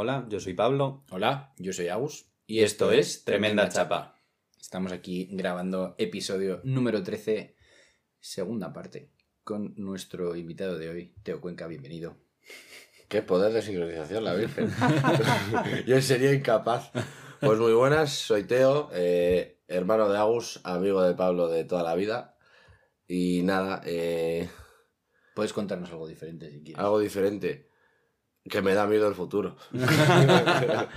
Hola, yo soy Pablo. Hola, yo soy Agus. Y esto es Tremenda Chapa. Estamos aquí grabando episodio número 13, segunda parte, con nuestro invitado de hoy, Teo Cuenca. Bienvenido. Qué poder de sincronización, la Virgen. Yo sería incapaz. Pues muy buenas, soy Teo, eh, hermano de Agus, amigo de Pablo de toda la vida. Y nada, eh, Puedes contarnos algo diferente si quieres. algo diferente. Que me da miedo el futuro.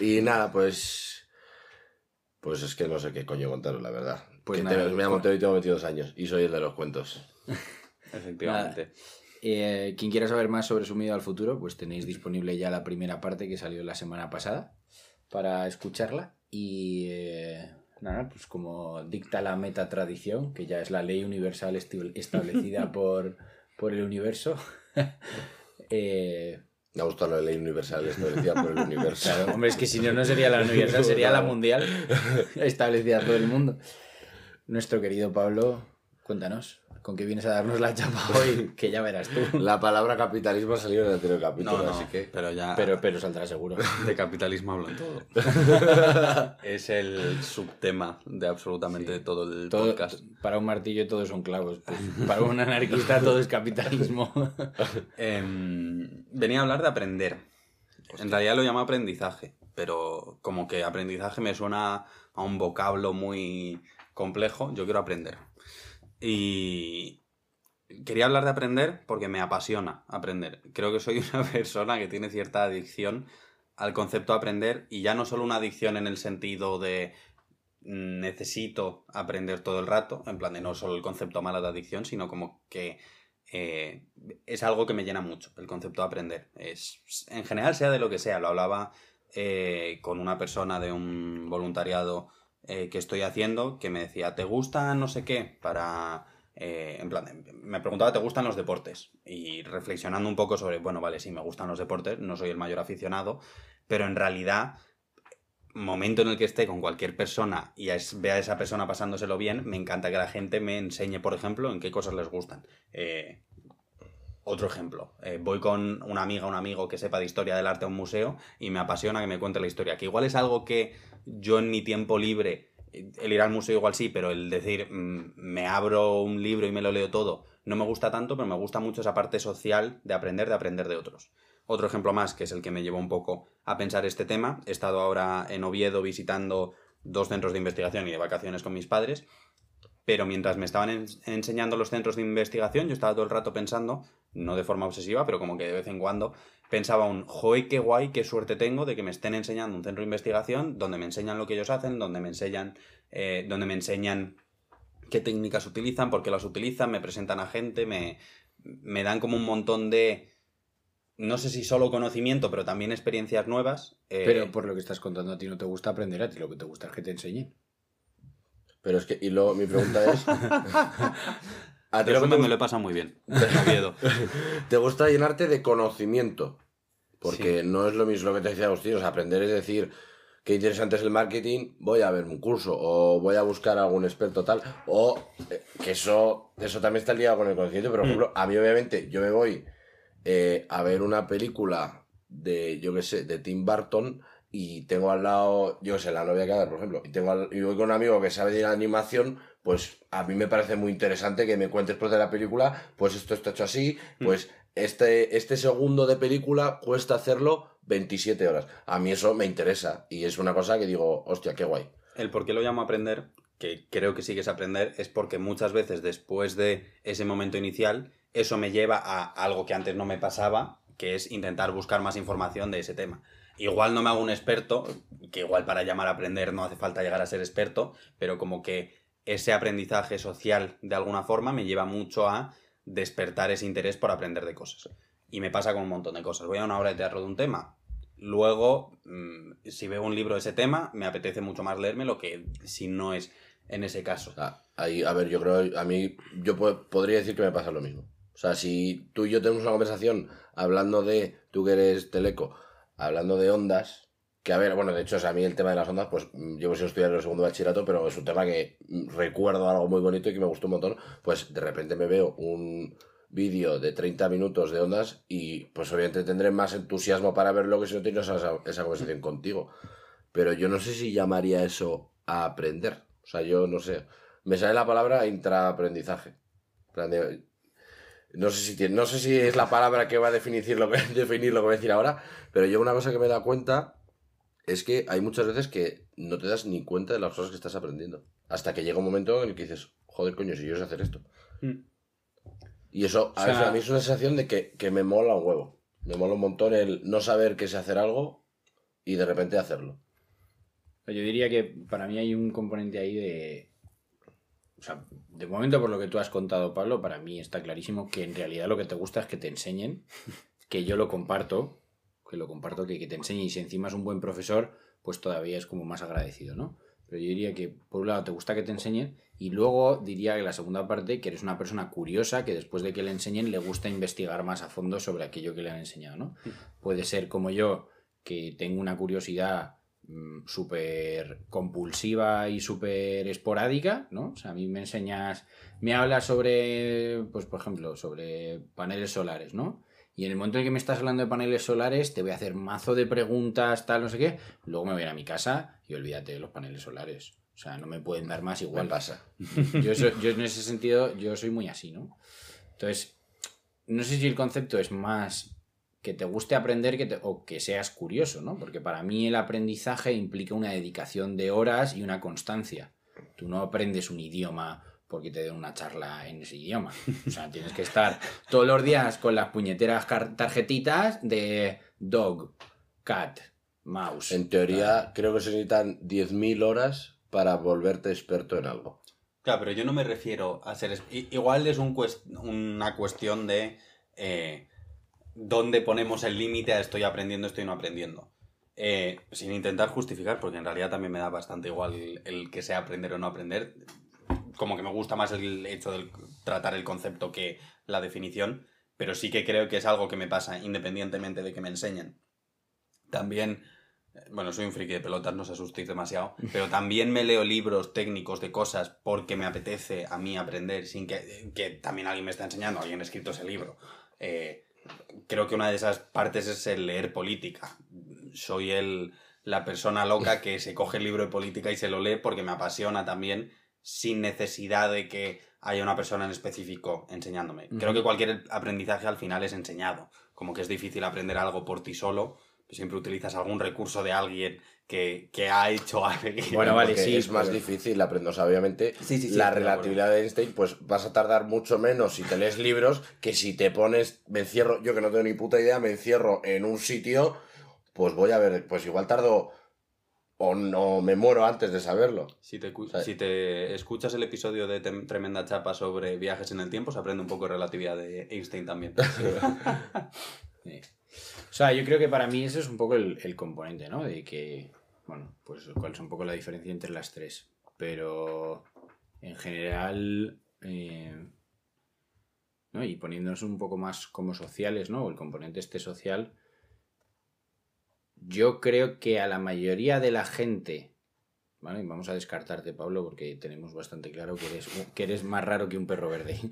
y nada, pues. Pues es que no sé qué coño contaros, la verdad. Pues Que nada, te- me llamo Teo y tengo 22 años. Y soy el de los cuentos. Efectivamente. Eh, quien quiera saber más sobre su miedo al futuro, pues tenéis disponible ya la primera parte que salió la semana pasada para escucharla. Y eh, nada, pues como dicta la meta tradición, que ya es la ley universal establecida por, por el universo. Eh, Me ha gustado la ley universal establecida por el universo. Claro, hombre, es que si no, no sería la universal, sería la mundial establecida todo el mundo. Nuestro querido Pablo, cuéntanos, ¿con qué vienes a darnos la chapa hoy? Que ya verás tú. La palabra capitalismo ha salido en el anterior capítulo, No, no, así que. pero ya Pero, pero saldrá seguro. de capitalismo hablo en todo. es el subtema de absolutamente todo el Todo, podcast. para un martillo todos son clavos. pues, para un anarquista todo es capitalismo. Em, venía a hablar de aprender. En realidad lo llamo aprendizaje, pero como que aprendizaje me suena a un vocablo muy complejo, yo quiero aprender. Y quería hablar de aprender porque me apasiona aprender. Creo que soy una persona que tiene cierta adicción al concepto de aprender y ya no solo una adicción en el sentido de mm, necesito aprender todo el rato, en plan de no solo el concepto malo de adicción, sino como que eh, es algo que me llena mucho, el concepto de aprender. Es, en general, sea de lo que sea, lo hablaba eh, con una persona de un voluntariado eh, que estoy haciendo que me decía, ¿te gusta no sé qué? Para... eh, en plan, de- me preguntaba, ¿te gustan los deportes? Y reflexionando un poco sobre, bueno, vale, sí, me gustan los deportes, no soy el mayor aficionado, pero en realidad, momento en el que esté con cualquier persona y es- vea a esa persona pasándoselo bien, me encanta que la gente me enseñe, por ejemplo, en qué cosas les gustan. Eh, otro ejemplo, voy con una amiga, un amigo que sepa de historia del arte a un museo y me apasiona que me cuente la historia, que igual es algo que yo en mi tiempo libre, el ir al museo igual sí, pero el decir mm, me abro un libro y me lo leo todo, no me gusta tanto, pero me gusta mucho esa parte social de aprender, de aprender de otros. Otro ejemplo más, que es el que me llevó un poco a pensar este tema, he estado ahora en Oviedo visitando dos centros de investigación y de vacaciones con mis padres, pero mientras me estaban en- enseñando los centros de investigación, yo estaba todo el rato pensando, no de forma obsesiva, pero como que de vez en cuando, pensaba un, joe, qué guay, qué suerte tengo de que me estén enseñando un centro de investigación donde me enseñan lo que ellos hacen, donde me enseñan, eh, donde me enseñan qué técnicas utilizan, por qué las utilizan, me presentan a gente, me, me dan como un montón de, no sé si solo conocimiento, pero también experiencias nuevas. eh, Pero por lo que estás contando, a ti no te gusta aprender, a ti lo que te gusta es que te enseñen. Pero es que, y luego mi pregunta es. ¿A lo que me lo he pasado muy bien. te gusta llenarte de conocimiento? Porque Sí. no es lo mismo lo que te decía Agustín, o sea, aprender es decir, qué interesante es el marketing, voy a ver un curso, o voy a buscar a algún experto tal, o eh, que eso, eso también está ligado con el conocimiento, pero por Mm. ejemplo, a mí obviamente, yo me voy eh, a ver una película de, yo qué sé, de Tim Burton, y tengo al lado, yo qué sé, la novia que haga, por ejemplo, y, tengo al- y voy con un amigo que sabe de animación, pues a mí me parece muy interesante que me cuentes después de la película, pues esto está hecho así, Mm. pues este, este segundo de película cuesta hacerlo 27 horas. A mí eso me interesa y es una cosa que digo, hostia, qué guay. El por qué lo llamo aprender, que creo que sí que es aprender, es porque muchas veces después de ese momento inicial, eso me lleva a algo que antes no me pasaba, que es intentar buscar más información de ese tema. Igual no me hago un experto, que igual para llamar a aprender no hace falta llegar a ser experto, pero como que ese aprendizaje social de alguna forma me lleva mucho a despertar ese interés por aprender de cosas. Y me pasa con un montón de cosas. Voy a una obra de teatro de un tema. Luego, mm, si veo un libro de ese tema, me apetece mucho más leérmelo que si no es en ese caso. Sea, ahí, a ver, yo creo, a mí, yo po- podría decir que me pasa lo mismo. O sea, si tú y yo tenemos una conversación hablando de, tú que eres teleco, hablando de ondas, que a ver, bueno, de hecho, o a mí el tema de las ondas, pues mm, llevo sin estudiar el segundo bachillerato, pero es un tema que mm, recuerdo algo muy bonito y que me gustó un montón. Pues de repente me veo un, vídeo de 30 minutos de ondas y pues obviamente tendré más entusiasmo para verlo que si no tengo esa, esa conversación contigo. Pero yo no sé si llamaría eso a aprender. O sea, yo no sé. Me sale la palabra intraaprendizaje. No sé, si tiene- no sé si es la palabra que va a definir lo que, definir lo que voy a decir ahora, pero yo una cosa que me he dado cuenta es que hay muchas veces que no te das ni cuenta de las cosas que estás aprendiendo. Hasta que llega un momento en el que dices, joder, coño, si yo sé hacer esto. Mm. Y eso a, sea- veces a mí es una sensación de que, que me mola un huevo. Me mola un montón el no saber que sé hacer algo y de repente hacerlo. Yo diría que para mí hay un componente ahí de. O sea, de momento, por lo que tú has contado, Pablo, para mí está clarísimo que en realidad lo que te gusta es que te enseñen, que yo lo comparto, que lo comparto, que, que te enseñe y si encima es un buen profesor, pues todavía es como más agradecido, ¿no? Pero yo diría que por un lado te gusta que te enseñen y luego diría que la segunda parte que eres una persona curiosa que después de que le enseñen le gusta investigar más a fondo sobre aquello que le han enseñado, ¿no? Puede ser como yo, que tengo una curiosidad mm, súper compulsiva y súper esporádica, ¿no? O sea, a mí me enseñas, me hablas sobre, pues por ejemplo, sobre paneles solares, ¿no? Y en el momento en que me estás hablando de paneles solares, te voy a hacer mazo de preguntas, tal, no sé qué. Luego me voy a ir a mi casa y olvídate de los paneles solares. O sea, no me pueden dar más Igual pasa. Yo, soy- yo en ese sentido, yo soy muy así, ¿no? Entonces, no sé si el concepto es más que te guste aprender que te- o que seas curioso, ¿no? Porque para mí el aprendizaje implica una dedicación de horas y una constancia. Tú no aprendes un idioma porque te den una charla en ese idioma. O sea, tienes que estar todos los días con las puñeteras tarjetitas de dog, cat, mouse. En teoría, creo que se necesitan 10.000 horas para volverte experto en algo. Claro, pero yo no me refiero a ser... Igual es un una cuestión de eh, dónde ponemos el límite a estoy aprendiendo, estoy no aprendiendo. Eh, sin intentar justificar, porque en realidad también me da bastante igual el, el que sea aprender o no aprender. Como que me gusta más el hecho de tratar el concepto que la definición, pero sí que creo que es algo que me pasa independientemente de que me enseñen. También, eh, bueno, soy un friki de pelotas, no os asustéis demasiado, pero también me leo libros técnicos de cosas porque me apetece a mí aprender sin que, que también alguien me está enseñando, alguien ha escrito ese libro. Eh, creo que una de esas partes es el leer política. Soy el, la persona loca que se coge el libro de política y se lo lee porque me apasiona también sin necesidad de que haya una persona en específico enseñándome. Creo que cualquier aprendizaje al final es enseñado. Como que es difícil aprender algo por ti solo, siempre utilizas algún recurso de alguien que, que ha hecho algo. Bueno, vale, sí, Es más pero- difícil aprender. O sea, obviamente, Sí, sí, sí, la relatividad de Einstein, pues vas a tardar mucho menos si te lees libros que si te pones, me encierro, yo que no tengo ni puta idea, me encierro en un sitio, pues voy a ver, pues igual tardo o no me muero antes de saberlo. Si te, sea- si te escuchas el episodio de Tremenda Chapa sobre viajes en el tiempo, se aprende un poco de relatividad de Einstein también. Sí. O sea, yo creo que para mí ese es un poco el, el componente, ¿no? De que, bueno, pues cuál es un poco la diferencia entre las tres. Pero en general, eh, ¿no? Y poniéndonos un poco más como sociales, ¿no? O el componente este social, yo creo que a la mayoría de la gente, ¿vale? Vamos a descartarte, Pablo, porque tenemos bastante claro que eres, que eres más raro que un perro verde.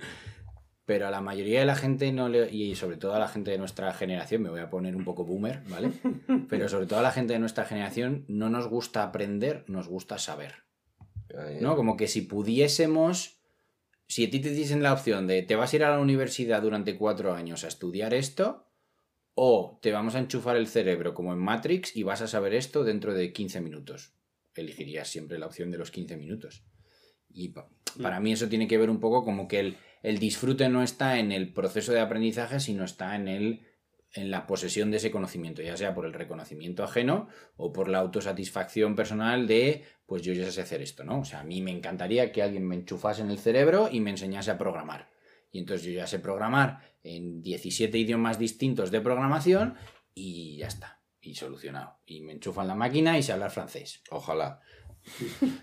Pero a la mayoría de la gente no le, y sobre todo a la gente de nuestra generación, me voy a poner un poco boomer, ¿vale? Pero sobre todo a la gente de nuestra generación no nos gusta aprender, nos gusta saber. ¿No? Como que si pudiésemos, si a ti te diesen la opción de te vas a ir a la universidad durante cuatro años a estudiar esto, o te vamos a enchufar el cerebro como en Matrix y vas a saber esto dentro de 15 minutos. Elegirías siempre la opción de los 15 minutos. Y pa- para mí eso tiene que ver un poco como que el, el disfrute no está en el proceso de aprendizaje, sino está en el en la posesión de ese conocimiento, ya sea por el reconocimiento ajeno o por la autosatisfacción personal de, pues yo ya sé hacer esto, ¿no? O sea, a mí me encantaría que alguien me enchufase en el cerebro y me enseñase a programar. Y entonces yo ya sé programar en 17 idiomas distintos de programación y ya está. Y solucionado. Y me enchufan la máquina y sé hablar francés. Ojalá.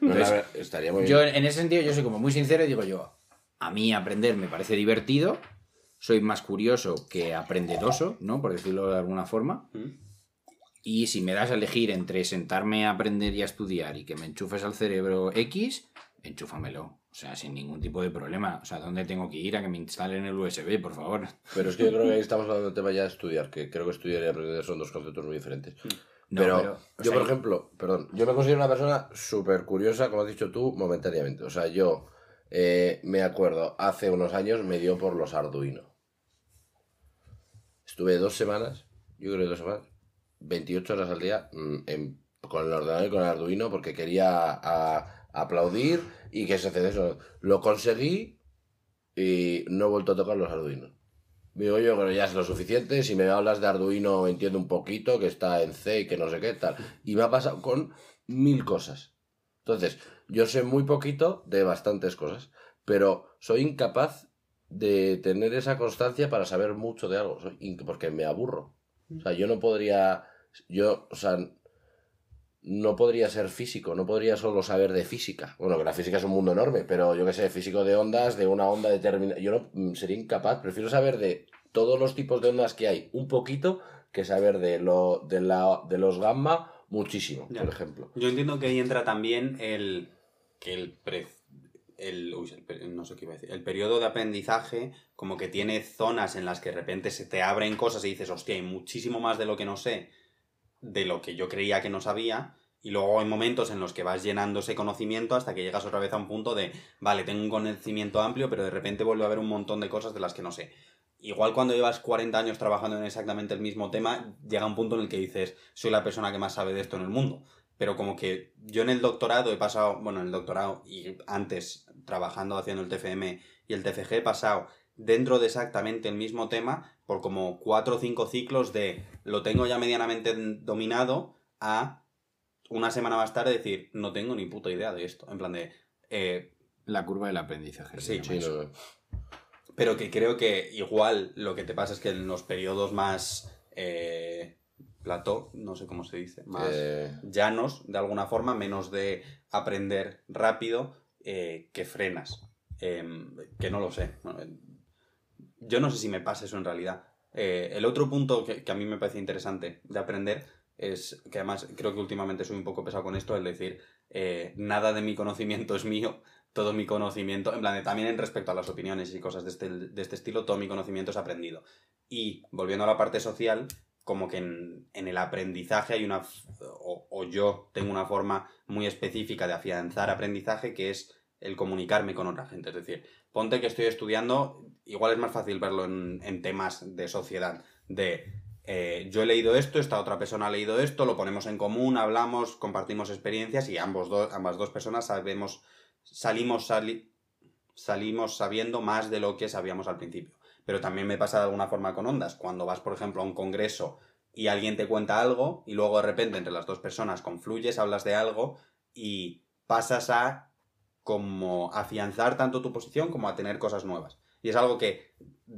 No, ver- estaría muy Yo, bien. en ese sentido, yo soy como muy sincero y digo yo, a mí aprender me parece divertido, soy más curioso que aprenderoso, ¿no? Por decirlo de alguna forma. Y si me das a elegir entre sentarme a aprender y a estudiar y que me enchufes al cerebro X, enchúfamelo. O sea, sin ningún tipo de problema. O sea, ¿dónde tengo que ir a que me instalen el USB, por favor? Pero es que yo creo que ahí estamos hablando del tema ya de estudiar, que creo que estudiar y aprender son dos conceptos muy diferentes. No, pero, yo, sea, por ejemplo, perdón, yo me considero una persona súper curiosa, como has dicho tú, momentáneamente. O sea, yo eh, me acuerdo, hace unos años me dio por los Arduino. Estuve dos semanas, yo creo que dos semanas, 28 horas al día mm, en- con el ordenador y con el Arduino porque quería a- aplaudir y que se hace eso. Lo conseguí y no he vuelto a tocar los Arduinos. Digo yo, pero ya es lo suficiente. Si me hablas de Arduino, entiendo un poquito que está en C y que no sé qué tal. Y me ha pasado con mil cosas. Entonces, yo sé muy poquito de bastantes cosas, pero soy incapaz de tener esa constancia para saber mucho de algo, porque me aburro. O sea, yo no podría, yo, o sea, no podría ser físico, no podría solo saber de física. Bueno, que la física es un mundo enorme, pero yo que sé, físico de ondas, de una onda determinada, yo no mm, sería incapaz, prefiero saber de todos los tipos de ondas que hay un poquito que saber de lo de la de los gamma muchísimo, Ya. por ejemplo. Yo entiendo que ahí entra también el que el pre- el, uy, el no sé qué iba a decir, el periodo de aprendizaje como que tiene zonas en las que de repente se te abren cosas y dices, hostia, hay muchísimo más de lo que no sé, de lo que yo creía que no sabía, y luego hay momentos en los que vas llenando ese conocimiento hasta que llegas otra vez a un punto de, vale, tengo un conocimiento amplio, pero de repente vuelve a haber un montón de cosas de las que no sé. Igual cuando llevas 40 años trabajando en exactamente el mismo tema, llega un punto en el que dices, soy la persona que más sabe de esto en el mundo. Pero como que yo en el doctorado he pasado, bueno, en el doctorado y antes trabajando haciendo el TFM y el TFG he pasado dentro de exactamente el mismo tema por como cuatro o cinco ciclos de lo tengo ya medianamente dominado a una semana más tarde decir, no tengo ni puta idea de esto. En plan de, eh, La curva del aprendizaje. Sí, no. pero que creo que igual lo que te pasa es que en los periodos más eh, plató, no sé cómo se dice, más Eh, llanos de alguna forma, menos de aprender rápido eh, que frenas. Em, que no lo sé. Bueno, Yo no sé si me pasa eso en realidad. Eh, el otro punto que, que a mí me parece interesante de aprender es que además creo que últimamente soy un poco pesado con esto, el decir, eh, nada de mi conocimiento es mío, todo mi conocimiento, en plan, de- también en respecto a las opiniones y cosas de este, de este estilo, todo mi conocimiento es aprendido. Y volviendo a la parte social, como que en, en el aprendizaje hay una, o, o yo tengo una forma muy específica de afianzar aprendizaje que es el comunicarme con otra gente. Es decir, ponte que estoy estudiando, igual es más fácil verlo en, temas de sociedad, de eh, yo he leído esto, esta otra persona ha leído esto, lo ponemos en común, hablamos, compartimos experiencias y ambos ambas dos personas sabemos, salimos, sali- salimos sabiendo más de lo que sabíamos al principio. Pero también me pasa de alguna forma con ondas. Cuando vas, por ejemplo, a un congreso y alguien te cuenta algo y luego de repente entre las dos personas confluyes, hablas de algo y pasas a como afianzar tanto tu posición como a tener cosas nuevas. Y es algo que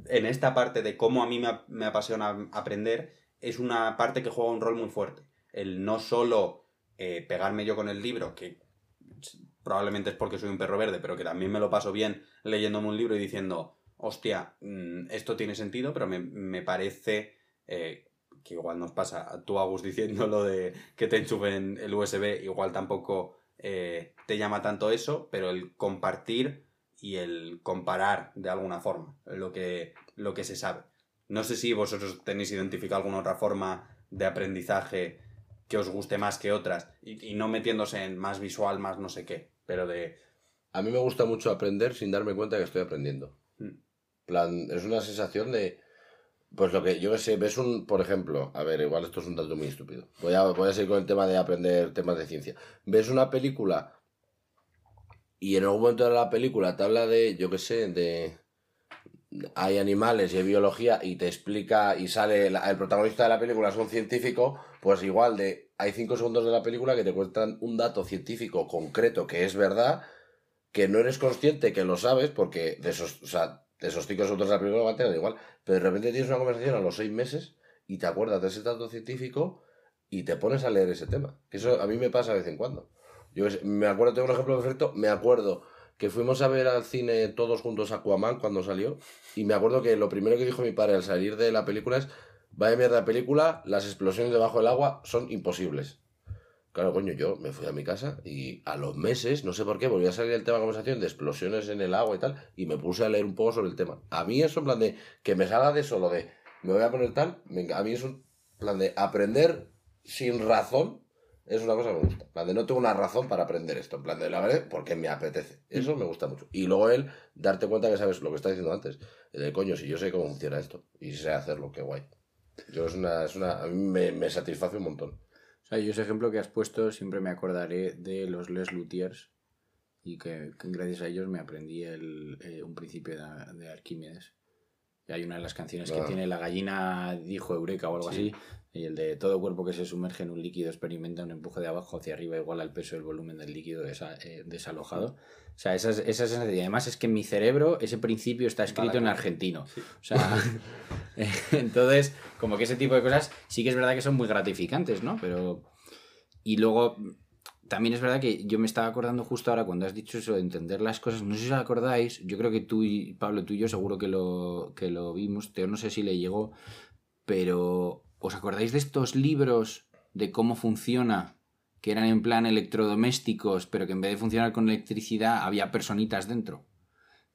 en esta parte de cómo a mí me, me apasiona aprender es una parte que juega un rol muy fuerte. El no solo eh, pegarme yo con el libro, que probablemente es porque soy un perro verde, pero que también me lo paso bien leyéndome un libro y diciendo, hostia, mm, esto tiene sentido, pero me, me parece eh, que igual nos pasa tú, Agus, diciendo lo de que te enchufen el USB, igual tampoco eh, te llama tanto eso, pero el compartir y el comparar de alguna forma lo que, lo que se sabe. No sé si vosotros tenéis identificado alguna otra forma de aprendizaje que os guste más que otras y, y no metiéndose en más visual, más no sé qué, pero de... A mí me gusta mucho aprender sin darme cuenta que estoy aprendiendo. Mm. plan, es una sensación de. Pues lo que yo que sé, ves un, por ejemplo, a ver, igual esto es un dato muy estúpido. Voy a, voy a seguir con el tema de aprender temas de ciencia. Ves una película y en algún momento de la película te habla de, yo que sé, de. Hay animales y hay biología y te explica y sale la- el protagonista de la película es un científico, pues igual de hay cinco segundos de la película que te cuentan un dato científico concreto que es verdad, que no eres consciente que lo sabes porque de esos, o sea, cinco segundos de la película va a tener igual, pero de repente tienes una conversación a los seis meses y te acuerdas de ese dato científico y te pones a leer ese tema. Eso a mí me pasa de vez en cuando. Yo me acuerdo, tengo un ejemplo perfecto, me acuerdo que fuimos a ver al cine todos juntos Aquaman cuando salió y me acuerdo que lo primero que dijo mi padre al salir de la película es vaya mierda película, las explosiones debajo del agua son imposibles. Claro, coño, yo me fui a mi casa y a los meses, no sé por qué, volví a salir el tema de conversación de explosiones en el agua y tal, y me puse a leer un poco sobre el tema. A mí eso, en plan de que me salga de solo de me voy a poner tal, a mí es un plan de aprender sin razón, es una cosa que me gusta. En plan de no tengo una razón para aprender esto, en plan de la verdad, porque me apetece. Eso me gusta mucho. Y luego él, darte cuenta que sabes lo que está diciendo antes, de coño, si yo sé cómo funciona esto, y sé hacerlo, qué guay. Yo es una, es una, a mí me, me satisface un montón. O sea, yo ese ejemplo que has puesto siempre me acordaré de los Les Luthiers y que, gracias a ellos me aprendí el, eh, un principio de Arquímedes. Hay una de las canciones que tiene la gallina dijo Eureka o algo Sí. así, y el de todo cuerpo que se sumerge en un líquido experimenta un empuje de abajo hacia arriba igual al peso del volumen del líquido desa- eh, desalojado. O sea, esa, es- esa es. Y además es que en mi cerebro ese principio está escrito en argentino. O sea, entonces, como que ese tipo de cosas sí que es verdad que son muy gratificantes, ¿no? Pero. Y luego, también es verdad que yo me estaba acordando justo ahora cuando has dicho eso de entender las cosas. No sé si os acordáis, yo creo que tú y Pablo, tú y yo seguro que lo, que lo vimos. Teo no sé si le llegó, pero ¿os acordáis de estos libros de cómo funciona? Que eran en plan electrodomésticos, pero que en vez de funcionar con electricidad había personitas dentro.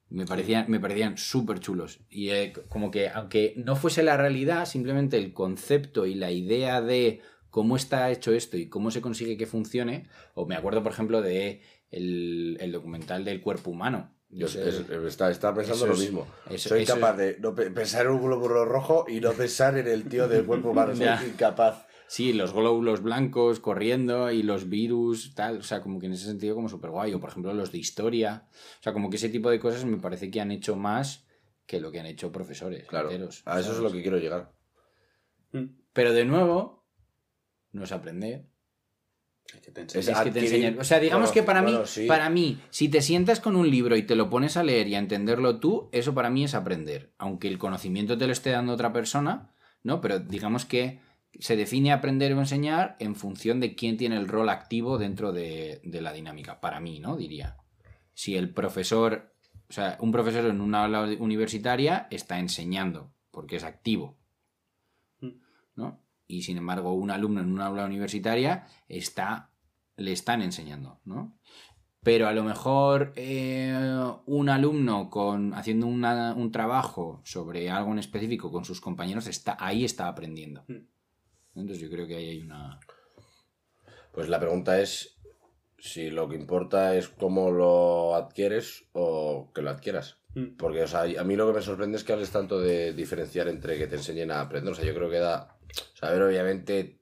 Me parecían, me parecían súper chulos. Y eh, como que, aunque no fuese la realidad, simplemente el concepto y la idea de cómo está hecho esto y cómo se consigue que funcione. O me acuerdo, por ejemplo, de el, el documental del cuerpo humano. Yo es- está, pensando lo es- mismo. eso- soy eso capaz de no pe- pensar en un glóbulo rojo y no pensar en el tío del cuerpo humano. Soy incapaz. Sí, los glóbulos blancos corriendo y los virus, tal. O sea, como que en ese sentido como súper guay. O por ejemplo los de historia. O sea, como que ese tipo de cosas me parece que han hecho más que lo que han hecho profesores Claro. enteros, A eso es ¿sabes? lo que quiero llegar. Pero de nuevo, no es aprender. Es que te Es enseña. Es que te enseñan. O sea, digamos que para mí, sí. para mí, si te sientas con un libro y te lo pones a leer y a entenderlo tú, eso para mí es aprender. Aunque el conocimiento te lo esté dando otra persona, ¿no? Pero digamos que se define aprender o enseñar en función de quién tiene el rol activo dentro de, de la dinámica. Para mí, ¿no? Diría. Si el profesor, o sea, un profesor en una aula universitaria está enseñando, porque es activo. ¿no? Y sin embargo, un alumno en una aula universitaria está, le están enseñando, ¿no? Pero a lo mejor eh, un alumno con, haciendo una- un trabajo sobre algo en específico con sus compañeros, está, ahí está aprendiendo. Mm. Entonces yo creo que ahí hay una... Pues la pregunta es si lo que importa es cómo lo adquieres o que lo adquieras. Mm. Porque, o sea, a mí lo que me sorprende es que hables tanto de diferenciar entre que te enseñen a aprender. O sea, yo creo que da. Saber, obviamente.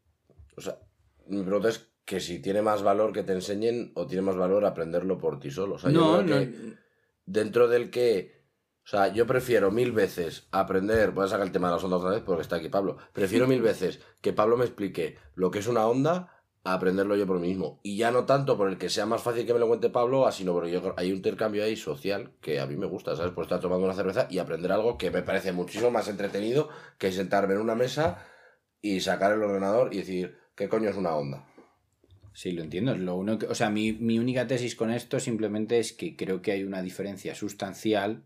O sea, mi pregunta es que si tiene más valor que te enseñen o tiene más valor aprenderlo por ti solo. O sea, yo no, creo no, que dentro del que. O sea, yo prefiero mil veces aprender. Voy a sacar el tema de las ondas otra vez porque está aquí Pablo. Prefiero mil veces que Pablo me explique lo que es una onda a aprenderlo yo por mí mismo. Y ya no tanto por el que sea más fácil que me lo cuente Pablo, a sino porque yo hay un intercambio ahí social que a mí me gusta, ¿sabes? Pues estar tomando una cerveza y aprender algo que me parece muchísimo más entretenido que sentarme en una mesa y sacar el ordenador y decir, ¿qué coño es una onda? Sí, lo entiendo. Lo uno que- o sea, mi, mi única tesis con esto simplemente es que creo que hay una diferencia sustancial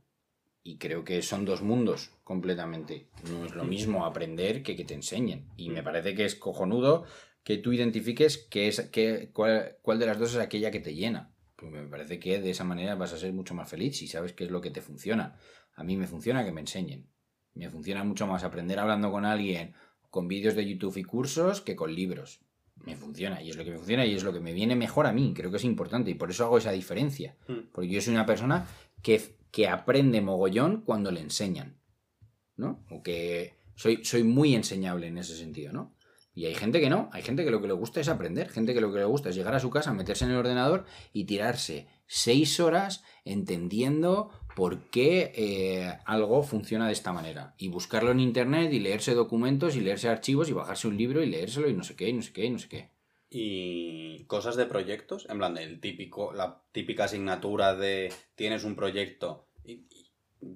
y creo que son dos mundos completamente. No es lo mismo aprender que que te enseñen. Y me parece que es cojonudo que tú identifiques qué es, qué, cuál, cuál de las dos es aquella que te llena. Pues me parece que de esa manera vas a ser mucho más feliz si sabes qué es lo que te funciona. A mí me funciona que me enseñen. Me funciona mucho más aprender hablando con alguien con vídeos de YouTube y cursos que con libros. Me funciona y es lo que me funciona y es lo que me viene mejor a mí. Creo que es importante y por eso hago esa diferencia. Mm. Porque yo soy una persona que, que aprende mogollón cuando le enseñan. ¿No? O que soy, soy muy enseñable en ese sentido, ¿no? Y hay gente que no, hay gente que lo que le gusta es aprender, gente que lo que le gusta es llegar a su casa, meterse en el ordenador y tirarse seis horas entendiendo por qué eh, algo funciona de esta manera. Y buscarlo en internet y leerse documentos y leerse archivos y bajarse un libro y leérselo y no sé qué, y no sé qué, y no sé qué. Y cosas de proyectos, en plan, el típico, la típica asignatura de tienes un proyecto. Y,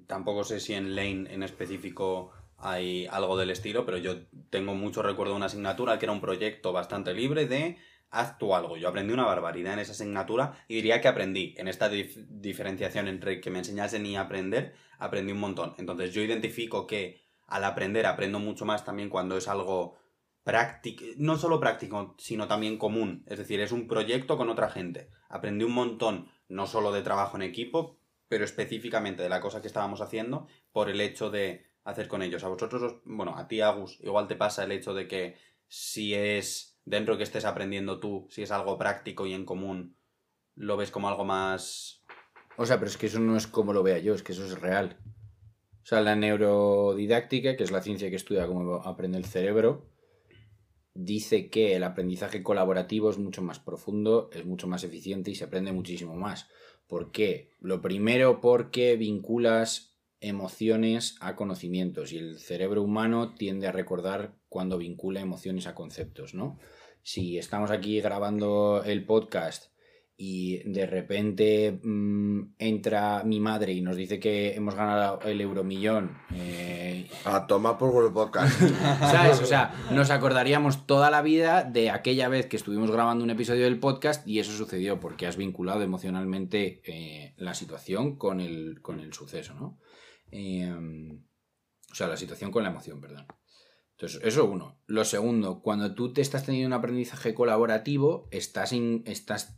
tampoco sé si en Lane en específico hay algo del estilo, pero yo tengo mucho recuerdo de una asignatura que era un proyecto bastante libre de haz tú algo. Yo aprendí una barbaridad en esa asignatura y diría que aprendí en esta dif- diferenciación entre que me enseñasen y aprender, aprendí un montón. Entonces yo identifico que al aprender aprendo mucho más también cuando es algo práctico, no solo práctico, sino también común. Es decir, es un proyecto con otra gente. Aprendí un montón, no solo de trabajo en equipo, pero específicamente de la cosa que estábamos haciendo por el hecho de hacer con ellos. A vosotros, os- bueno, a ti, Agus, igual te pasa el hecho de que si es dentro que estés aprendiendo tú, si es algo práctico y en común, lo ves como algo más... O sea, pero es que eso no es como lo vea yo, es que eso es real. O sea, la neurodidáctica, que es la ciencia que estudia cómo aprende el cerebro, dice que el aprendizaje colaborativo es mucho más profundo, es mucho más eficiente y se aprende muchísimo más. ¿Por qué? Lo primero porque vinculas emociones a conocimientos y el cerebro humano tiende a recordar cuando vincula emociones a conceptos, ¿no? Si estamos aquí grabando el podcast y de repente mm, entra mi madre y nos dice que hemos ganado el euromillón, eh, A tomar por el podcast. ¿sabes? O sea, nos acordaríamos toda la vida de aquella vez que estuvimos grabando un episodio del podcast y eso sucedió porque has vinculado emocionalmente eh, la situación con el, con el suceso, ¿no? Eh, o sea, la situación con la emoción, perdón. Entonces, eso uno. Lo segundo, cuando tú te estás teniendo un aprendizaje colaborativo, estás, in- estás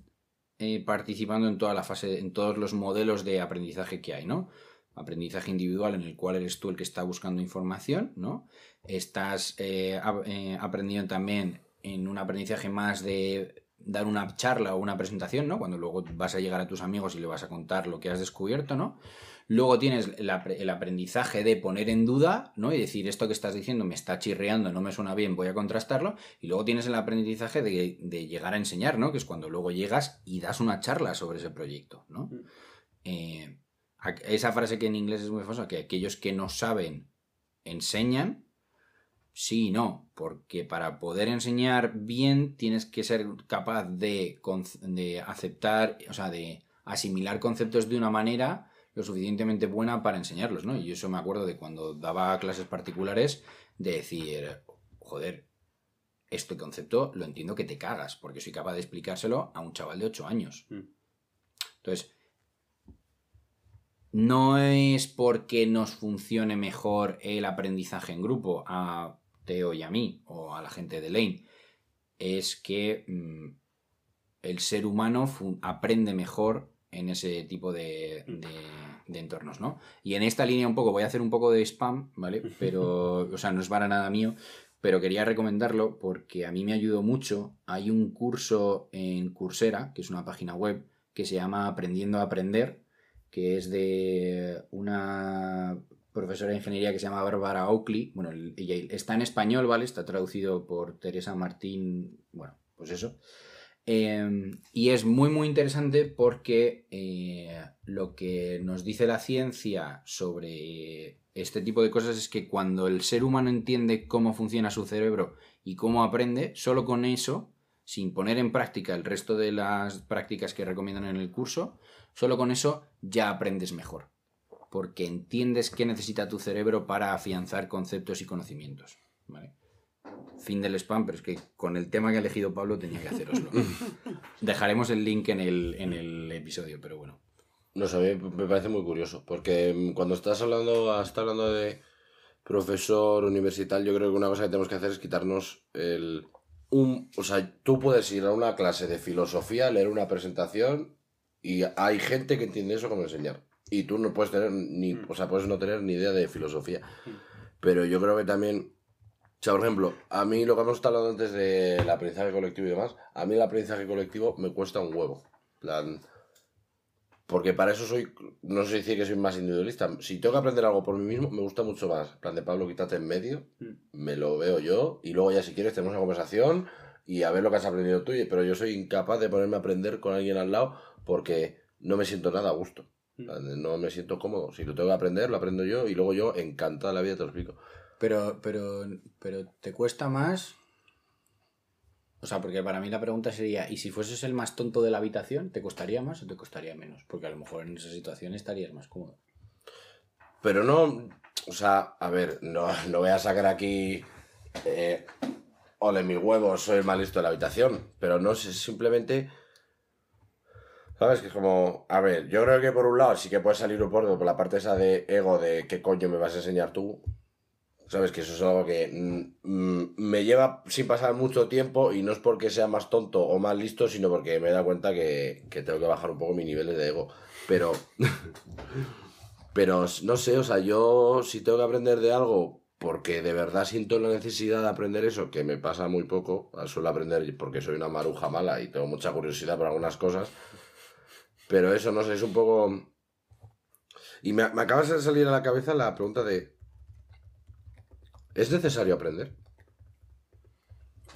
eh, participando en toda la fase, en todos los modelos de aprendizaje que hay, ¿no? Aprendizaje individual en el cual eres tú el que está buscando información, ¿no? Estás eh, eh, aprendiendo también en un aprendizaje más de dar una charla o una presentación, ¿no? Cuando luego vas a llegar a tus amigos y le vas a contar lo que has descubierto, ¿no? Luego tienes el, apre- el aprendizaje de poner en duda, ¿no? Y decir, esto que estás diciendo me está chirreando, no me suena bien, voy a contrastarlo. Y luego tienes el aprendizaje de, de llegar a enseñar, ¿no? Que es cuando luego llegas y das una charla sobre ese proyecto, ¿no? Mm. Eh, esa frase que en inglés es muy famosa, que aquellos que no saben enseñan, sí y no, porque para poder enseñar bien tienes que ser capaz de, de aceptar, o sea, de asimilar conceptos de una manera lo suficientemente buena para enseñarlos, ¿no? Y eso me acuerdo de cuando daba clases particulares, de decir, joder, este concepto lo entiendo que te cagas, porque soy capaz de explicárselo a un chaval de 8 años. Mm. Entonces, no es porque nos funcione mejor el aprendizaje en grupo a Teo y a mí, o a la gente de Lane, es que mm, el ser humano aprende mejor en ese tipo de, de- de entornos, ¿no? Y en esta línea un poco, voy a hacer un poco de spam, ¿vale? Pero, o sea, no es para nada mío, pero quería recomendarlo porque a mí me ayudó mucho. Hay un curso en Coursera, que es una página web, que se llama Aprendiendo a Aprender, que es de una profesora de ingeniería que se llama Bárbara Oakley. Bueno, ella está en español, ¿vale? Está traducido por Teresa Martín. Bueno, pues eso. Eh, y es muy, muy interesante porque eh, lo que nos dice la ciencia sobre este tipo de cosas es que cuando el ser humano entiende cómo funciona su cerebro y cómo aprende, solo con eso, sin poner en práctica el resto de las prácticas que recomiendan en el curso, solo con eso ya aprendes mejor. Porque entiendes qué necesita tu cerebro para afianzar conceptos y conocimientos. ¿vale? Fin del spam, pero es que con el tema que ha elegido Pablo tenía que haceroslo. Dejaremos el link en el, en el episodio, pero bueno. No sé, me parece muy curioso, porque mm, cuando estás hablando, estás hablando de profesor universitario, yo creo que una cosa que tenemos que hacer es quitarnos el... Un, o sea, tú puedes ir a una clase de filosofía, leer una presentación y hay gente que entiende eso como enseñar. Y tú no puedes tener ni, o sea, puedes no tener ni idea de filosofía. Pero yo creo que también, o sea, por ejemplo, a mí lo que hemos estado hablando antes del aprendizaje colectivo y demás, a mí el aprendizaje colectivo me cuesta un huevo. Plan, porque para eso soy, no sé decir que soy más individualista. Si tengo que aprender algo por mí mismo, me gusta mucho más. Plan de Pablo, quítate en medio, Mm. me lo veo yo, y luego ya si quieres tenemos una conversación y a ver lo que has aprendido tú. Pero yo soy incapaz de ponerme a aprender con alguien al lado porque no me siento nada a gusto. De, No me siento cómodo. Si lo tengo que aprender, lo aprendo yo y luego yo, encantado de la vida, te lo explico. Pero, pero, pero te cuesta más. O sea, porque para mí la pregunta sería, ¿y si fueses el más tonto de la habitación, te costaría más o te costaría menos? Porque a lo mejor en esa situación estarías más cómodo. Pero no, o sea, a ver, no, no voy a sacar aquí. Eh, ole, mis huevos, soy el más listo de la habitación. Pero no sé, simplemente. ¿Sabes? Que es como. A ver, yo creo que por un lado sí que puede salir un poco por la parte esa de ego de qué coño me vas a enseñar tú. ¿Sabes? Que eso es algo que mm, mm, me lleva sin pasar mucho tiempo y no es porque sea más tonto o más listo, sino porque me he dado cuenta que, que tengo que bajar un poco mi nivel de ego. Pero, pero no sé, o sea, yo si tengo que aprender de algo porque de verdad siento la necesidad de aprender eso, que me pasa muy poco, suelo aprender porque soy una maruja mala y tengo mucha curiosidad por algunas cosas, pero eso, no sé, es un poco... Y me acabas de salir a la cabeza la pregunta de... ¿Es necesario aprender?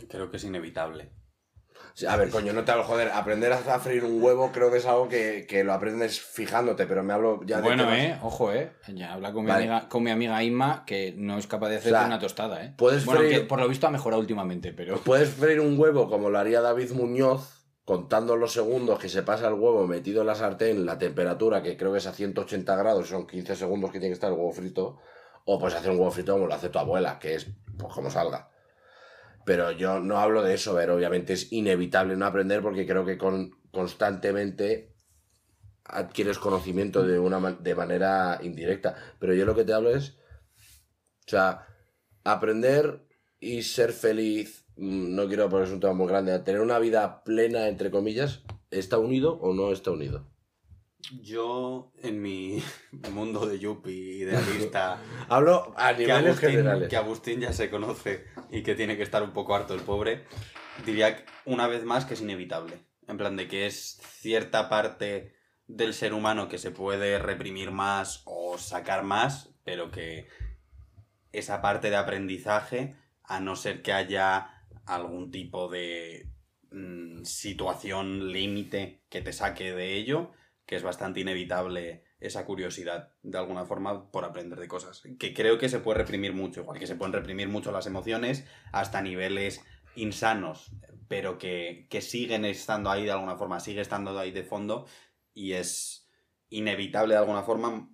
Creo que es inevitable. Sí, A ver, coño, no te hablo, joder, aprender a freír un huevo creo que es algo que, que lo aprendes fijándote, pero me hablo ya de... Bueno, temas- eh, ojo, eh. Ya habla con mi, Vale. amiga, con mi amiga Inma, que no es capaz de hacer O sea, una tostada, eh. puedes bueno, freír- por lo visto ha mejorado últimamente, pero. Puedes freír un huevo como lo haría David Muñoz, contando los segundos que se pasa el huevo metido en la sartén, la temperatura que creo que es a 180 grados, son 15 segundos que tiene que estar el huevo frito, o puedes hacer un huevo frito como lo hace tu abuela, que es pues como salga. Pero yo no hablo de eso, pero obviamente es inevitable no aprender porque creo que con, constantemente adquieres conocimiento de una de manera indirecta. Pero yo lo que te hablo es, o sea, aprender y ser feliz, mm, no quiero poner un tema muy grande, tener una vida plena, entre comillas, ¿está unido o no está unido? Yo, en mi mundo de yuppie idealista, Hablo a que niveles Agustín, generales. que Agustín ya se conoce y que tiene que estar un poco harto el pobre, diría una vez más que es inevitable. En plan de que es cierta parte del ser humano que se puede reprimir más o sacar más, pero que esa parte de aprendizaje, a no ser que haya algún tipo de mm, situación límite que te saque de ello, que es bastante inevitable esa curiosidad de alguna forma por aprender de cosas. Que creo que se puede reprimir mucho, igual que se pueden reprimir mucho las emociones hasta niveles insanos, pero que, que siguen estando ahí de alguna forma, sigue estando ahí de fondo y es inevitable de alguna forma,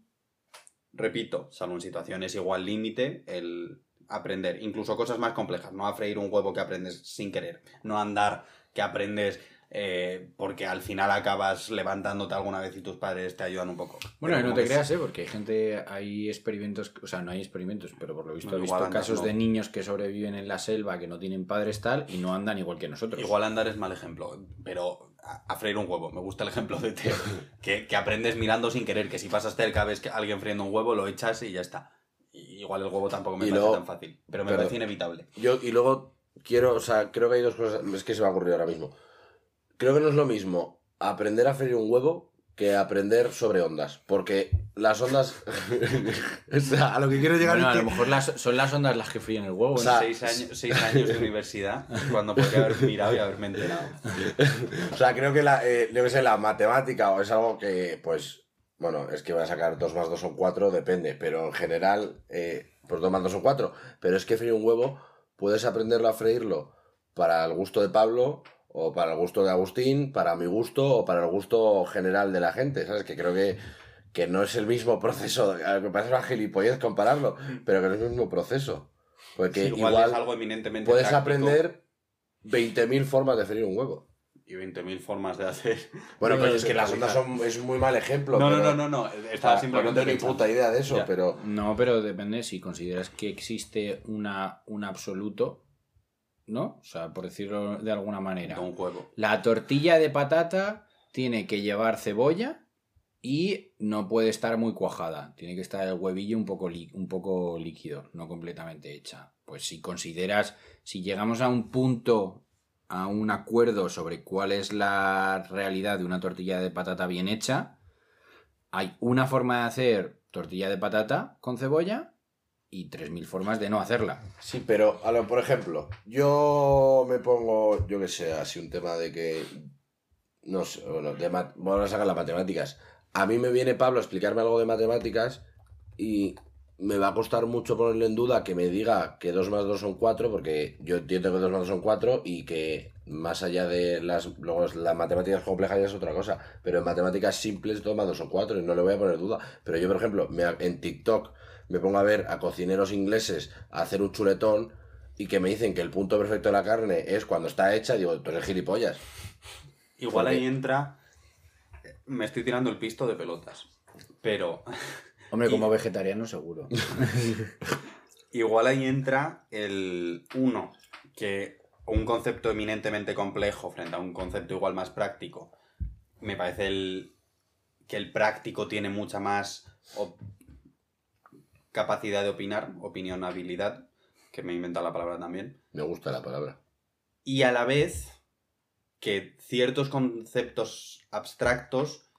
repito, salvo en situaciones igual límite, el aprender incluso cosas más complejas, no a freír un huevo que aprendes sin querer, no andar que aprendes eh, porque al final acabas levantándote alguna vez y tus padres te ayudan un poco. Bueno, Pero no te creas, ¿eh? Porque hay gente, hay experimentos, o sea, no hay experimentos, pero por lo visto No, he visto casos no. de niños que sobreviven en la selva, que no tienen padres tal, y no andan igual que nosotros. Igual andar es mal ejemplo, pero a, a freír un huevo. Me gusta el ejemplo de Teo. que, que aprendes mirando sin querer, que si pasas cerca ves que alguien friendo un huevo, lo echas y ya está. Y igual el huevo tampoco me Y parece luego- tan fácil, pero me Perdón. parece inevitable. Yo, y luego quiero, o sea, creo que hay dos cosas, es que se me ha ocurrido ahora mismo. Creo que no es lo mismo aprender a freír un huevo que aprender sobre ondas, porque las ondas, o sea, a lo que quiero llegar Bueno, a es lo que mejor las, son las ondas las que fríen el huevo. O ¿no? sea, seis, años, seis años de universidad, cuando podría haber mirado y haberme enterado. O sea, creo que la, eh, yo que sé, la matemática o es algo que, pues, bueno, es que va a sacar 2 más 2 son 4, depende, pero en general, eh, pues 2 más 2 son 4. Pero es que freír un huevo, puedes aprenderlo a freírlo para el gusto de Pablo, o para el gusto de Agustín, para mi gusto, o para el gusto general de la gente, ¿sabes? Que creo que, que no es el mismo proceso, a lo que pasa es una gilipollez compararlo, pero que no es el mismo proceso. Porque Sí, igual, igual, es algo eminentemente puedes práctico aprender 20.000 formas de freír un huevo. Y 20.000 formas de hacer. Bueno, No, pero es que las ondas son, es un muy mal ejemplo. No, no, pero- no, no, no. Estaba pues simplemente no tengo ni puta idea de eso, Ya. pero. No, pero depende si consideras que existe una, un absoluto, ¿no? O sea, por decirlo de alguna manera. De un huevo. La tortilla de patata tiene que llevar cebolla y no puede estar muy cuajada. Tiene que estar el huevillo un poco, un poco líquido, no completamente hecha. Pues si consideras, si llegamos a un punto, a un acuerdo sobre cuál es la realidad de una tortilla de patata bien hecha, hay una forma de hacer tortilla de patata con cebolla y 3.000 formas de no hacerla. Sí, pero, a lo, por ejemplo, yo me pongo, yo que sé, así un tema de que. No sé, bueno, de mat- a sacar las matemáticas. A mí me viene Pablo a explicarme algo de matemáticas y me va a costar mucho ponerle en duda que me diga que 2 más 2 son 4, porque yo entiendo que 2 más 2 son 4 y que más allá de las. Luego las matemáticas complejas ya es otra cosa, pero en matemáticas simples 2 más 2 son 4 y no le voy a poner duda. Pero yo, por ejemplo, me, en TikTok me pongo a ver a cocineros ingleses a hacer un chuletón y que me dicen que el punto perfecto de la carne es cuando está hecha, digo, tú eres gilipollas. Igual Porque- ahí entra. Me estoy tirando el pisto de pelotas. Pero. Hombre, Y- como vegetariano seguro. igual ahí entra el uno, que un concepto eminentemente complejo frente a un concepto igual más práctico. Me parece el, que el práctico tiene mucha más capacidad de opinar, opinionabilidad, que me he inventado la palabra también. Me gusta la palabra. Y a la vez que ciertos conceptos abstractos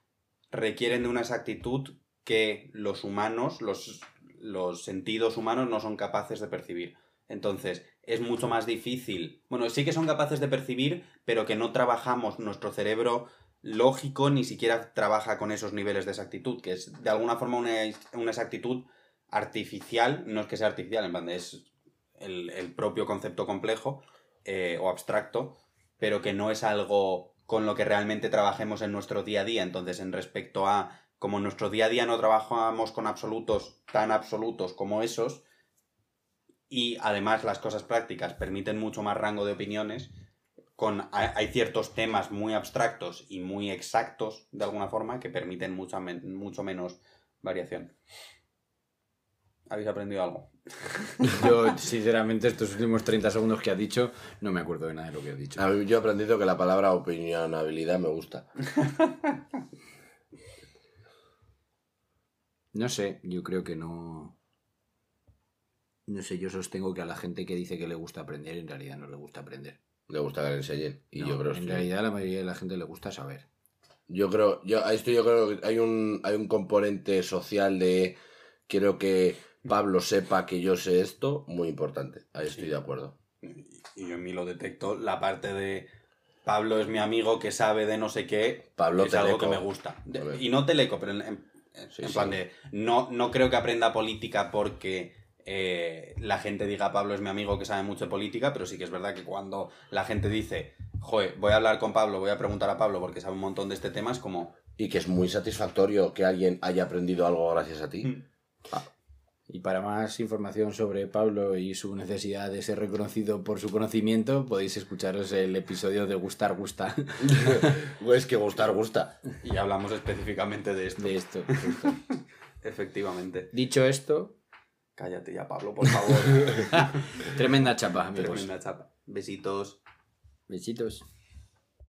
requieren de una exactitud que los humanos, los, los sentidos humanos no son capaces de percibir. Entonces, es mucho más difícil. Bueno, sí que son capaces de percibir, pero que no trabajamos, nuestro cerebro lógico ni siquiera trabaja con esos niveles de exactitud, que es de alguna forma una, una exactitud artificial, no es que sea artificial, en plan, es el, el propio concepto complejo eh, o abstracto, pero que no es algo con lo que realmente trabajemos en nuestro día a día. Entonces, en respecto a como en nuestro día a día no trabajamos con absolutos tan absolutos como esos, y además las cosas prácticas permiten mucho más rango de opiniones, con, hay, ciertos temas muy abstractos y muy exactos, de alguna forma, que permiten mucho menos variación. ¿Habéis aprendido algo? Yo, sinceramente, estos últimos 30 segundos que has dicho, no me acuerdo de nada de lo que has dicho. Yo he aprendido que la palabra opinionabilidad me gusta. No sé, yo creo que no. No sé, yo sostengo que a la gente que dice que le gusta aprender, en realidad no le gusta aprender. Le gusta que le enseñen. Y No, yo creo en que- realidad a la mayoría de la gente le gusta saber. Yo creo, yo a esto yo creo que hay un, hay un componente social de quiero que Pablo sepa que yo sé esto, muy importante. Ahí estoy de acuerdo. Y yo en mí lo detecto, la parte de Pablo es mi amigo que sabe de no sé qué, Pablo es algo que me gusta. Y no teleco, pero en, en- en Sí, plan sí. de, no, no creo que aprenda política porque eh, la gente diga Pablo es mi amigo que sabe mucho de política, pero sí que es verdad que cuando la gente dice, joder, voy a hablar con Pablo, voy a preguntar a Pablo porque sabe un montón de este tema, es como... Y que es muy satisfactorio que alguien haya aprendido algo gracias a ti. "Mm, Y para más información sobre Pablo y su necesidad de ser reconocido por su conocimiento, podéis escucharos el episodio de Gustar Gusta es que gustar gusta. Y hablamos específicamente de esto. de esto. justo. Efectivamente. Dicho esto, Cállate ya, Pablo, por favor. tremenda chapa, amigos. Tremenda chapa. Besitos. Besitos.